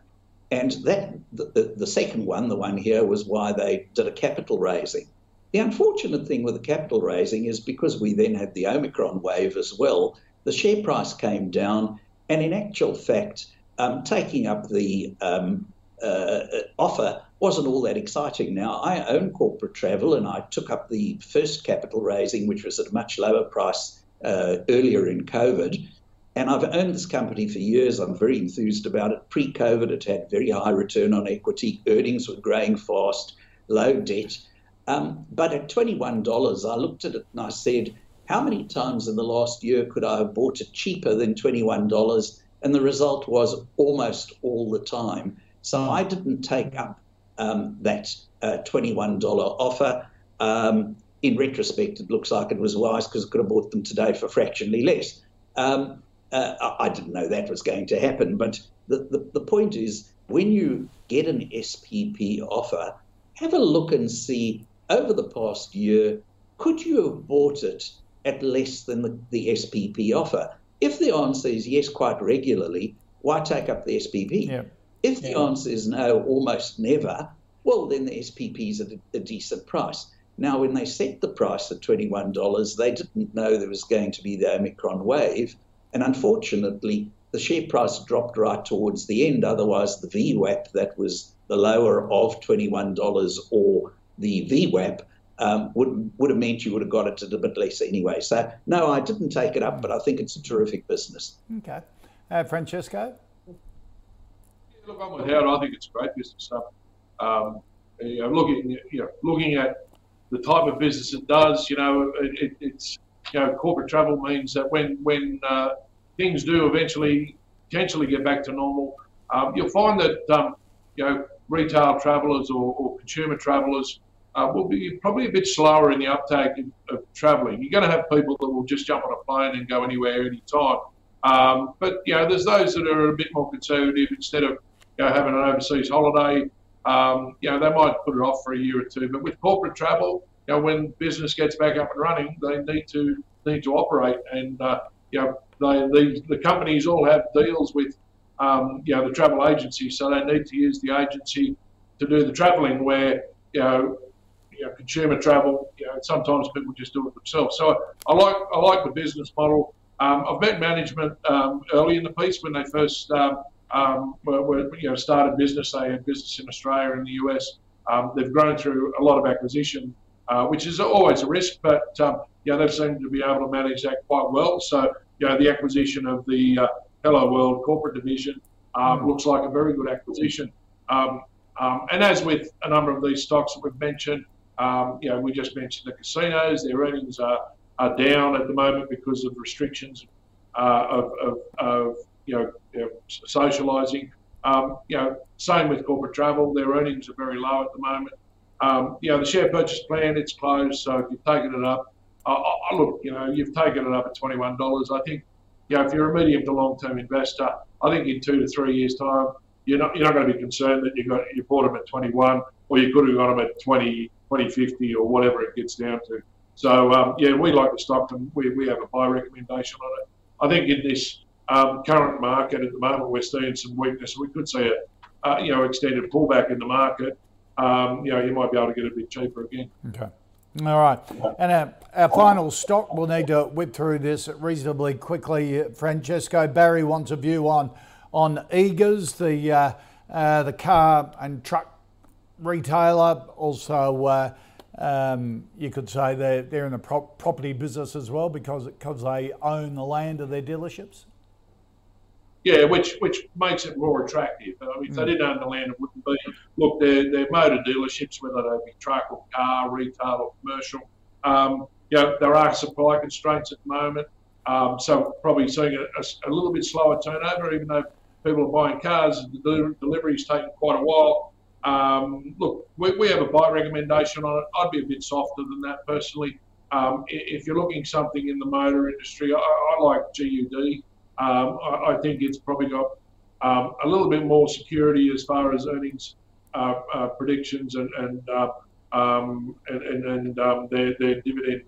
And that the, the, the second one, the one here, was why they did a capital raising. The unfortunate thing with the capital raising is because we then had the Omicron wave as well, the share price came down, and in actual fact, um, taking up the um, uh, offer wasn't all that exciting. Now, I own corporate travel, and I took up the first capital raising, which was at a much lower price uh, earlier in COVID. And I've owned this company for years. I'm very enthused about it. Pre COVID, it had very high return on equity, earnings were growing fast, low debt. Um, but at $21, I looked at it and I said, how many times in the last year could I have bought it cheaper than $21? And the result was almost all the time. So I didn't take up um, that uh, $21 offer. Um, in retrospect, it looks like it was wise because I could have bought them today for fractionally less. Um, uh, I didn't know that was going to happen. But the, the, the point is, when you get an SPP offer, have a look and see over the past year, could you have bought it at less than the, the SPP offer? If the answer is yes, quite regularly, why take up the SPP? Yeah. If the yeah. answer is no, almost never, well, then the SPP is at a, a decent price. Now, when they set the price at $21, they didn't know there was going to be the Omicron wave. And unfortunately, the share price dropped right towards the end. Otherwise, the VWAP that was the lower of $21 or the VWAP um, would would have meant you would have got it at a bit less anyway. So no, I didn't take it up, but I think it's a terrific business. Okay, uh, Francesco. Yeah, look, I'm with Howard. I think it's great business stuff. Um, you know, looking you know, looking at the type of business it does, you know, it, it's you know, corporate travel means that when when uh, things do eventually potentially get back to normal, um, you'll find that um, you know retail travellers or, or, consumer travellers uh, will be probably a bit slower in the uptake of, of travelling. You're going to have people that will just jump on a plane and go anywhere, anytime. Um, but you know, there's those that are a bit more conservative. Instead of you know, having an overseas holiday, um, you know, they might put it off for a year or two. But with corporate travel, you know, when business gets back up and running, they need to need to operate, and uh, you know, they, the the companies all have deals with um, you know the travel agency, so they need to use the agency to do the travelling. Where you know you know, consumer travel, you know, sometimes people just do it themselves. So I, I like I like the business model. Um, I've met management um, early in the piece when they first um, um were, were, you know started business. They had business in Australia and the US. Um, they've grown through a lot of acquisition, uh, which is always a risk, but um, yeah, they've seemed to be able to manage that quite well. So you know the acquisition of the uh, Hello World corporate division mm. looks like a very good acquisition. Um, and as with a number of these stocks that we've mentioned, Um, you know, we just mentioned the casinos; their earnings are, are down at the moment because of restrictions uh, of, of, of, you know, you know socialising. Um, you know, same with corporate travel; their earnings are very low at the moment. Um, you know, the share purchase plan it's closed, so if you've taken it up, uh, look, you know, you've taken it up at twenty one dollars. I think, you know, if you're a medium to long term investor, I think in two to three years' time, you're not you're not going to be concerned that you got you bought them at 21 or you could have got them at 20, 20, 50 or whatever it gets down to. So um, yeah, we like the stock and we, we have a buy recommendation on it. I think in this um, current market at the moment we're seeing some weakness. We could see a uh, you know extended pullback in the market. Um, you know you might be able to get a bit cheaper again. Okay. All right. And our, our final stock, we'll need to whip through this reasonably quickly. Francesco Barry wants a view on on Eagers, the uh, uh, the car and truck retailer. Also, uh, um, you could say they're, they're in the property business as well because because they own the land of their dealerships. Yeah, which which makes it more attractive. I mean, if they hmm. didn't own the land, it wouldn't be. Look, they're, they're motor dealerships, whether they be truck or car, retail or commercial. Um, you know, there are supply constraints at the moment. Um, so probably seeing a, a, a, little bit slower turnover, even though people are buying cars. The delivery is taking quite a while. Um, look, we, we, have a buy recommendation on it. I'd be a bit softer than that personally. Um, if you're looking something in the motor industry, I, I like GUD. Um, I, I, think it's probably got um, a little bit more security as far as earnings uh, uh, predictions and and, uh, um, and, and, and um, their, their dividend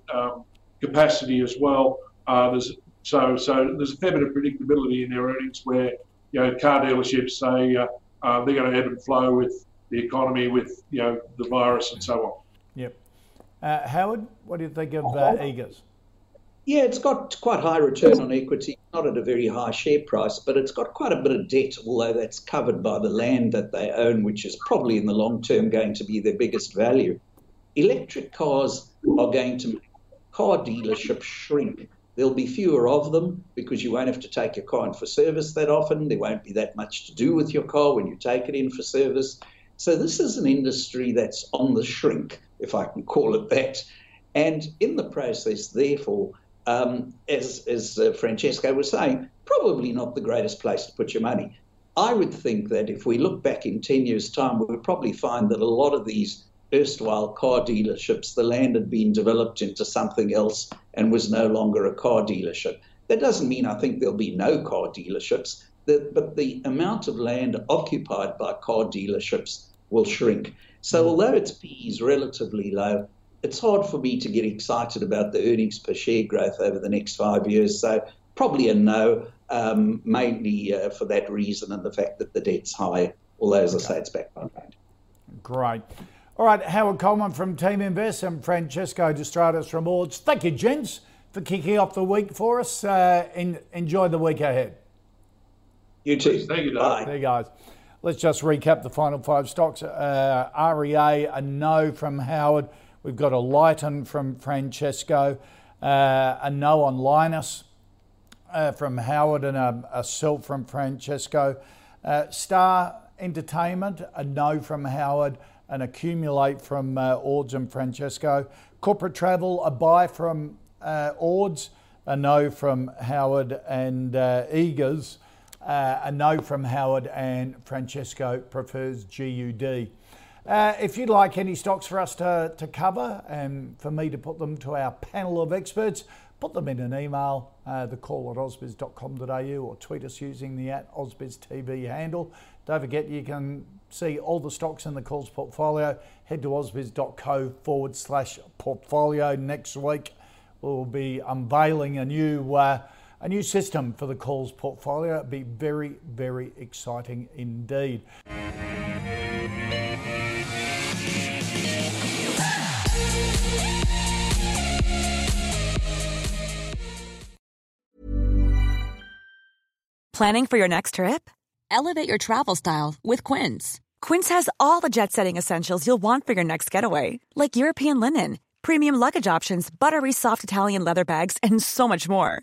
capacity as well. Uh, there's so so there's a fair bit of predictability in their earnings where you know, car dealerships say uh, uh, they're going to ebb and flow with the economy, with you know the virus and so on. Yep. Uh, Howard, what do you think of uh, Eagers? Yeah, it's got quite high return on equity, not at a very high share price, but it's got quite a bit of debt, although that's covered by the land that they own, which is probably in the long term going to be their biggest value. Electric cars are going to make car dealerships shrink There'll be fewer of them because you won't have to take your car in for service that often. There won't be that much to do with your car when you take it in for service. So, this is an industry that's on the shrink, if I can call it that. And in the process, therefore, um, as, as uh, Francesco was saying, probably not the greatest place to put your money. I would think that if we look back in 10 years' time, we would probably find that a lot of these erstwhile car dealerships, the land had been developed into something else and was no longer a car dealership. That doesn't mean I think there'll be no car dealerships, but the amount of land occupied by car dealerships will shrink. So mm. although its P is relatively low, it's hard for me to get excited about the earnings per share growth over the next five years. So probably a no, um, mainly uh, for that reason and the fact that the debt's high. Although, as okay. I say, it's backed by land. Great. All right, Howard Coleman from Teaminvest and Francesco De Stradis from Ords. Thank you, gents, for kicking off the week for us. Uh, enjoy the week ahead. You too. Thank you, Bye. There you guys. Let's just recap the final five stocks. Uh, REA, a no from Howard. We've got a Lighten from Francesco, uh, a no on Lynas uh, from Howard, and a, a sell from Francesco. Uh, Star Entertainment, a no from Howard and accumulate from uh, Ords and Francesco. Corporate travel, a buy from uh, Ords, a no from Howard and uh, Eagers, uh, a no from Howard and Francesco prefers GUD. Uh, if you'd like any stocks for us to, to cover and for me to put them to our panel of experts, put them in an email, uh, the call at ausbiz.com.au or tweet us using the at ausbiztv handle. Don't forget you can see all the stocks in the calls portfolio. Head to ausbiz.co forward slash portfolio next week. We'll be unveiling a new uh, a new system for the calls portfolio. It'll be very, very exciting indeed. Planning for your next trip? Elevate your travel style with Quince. Quince has all the jet setting essentials you'll want for your next getaway, like European linen, premium luggage options, buttery soft Italian leather bags, and so much more.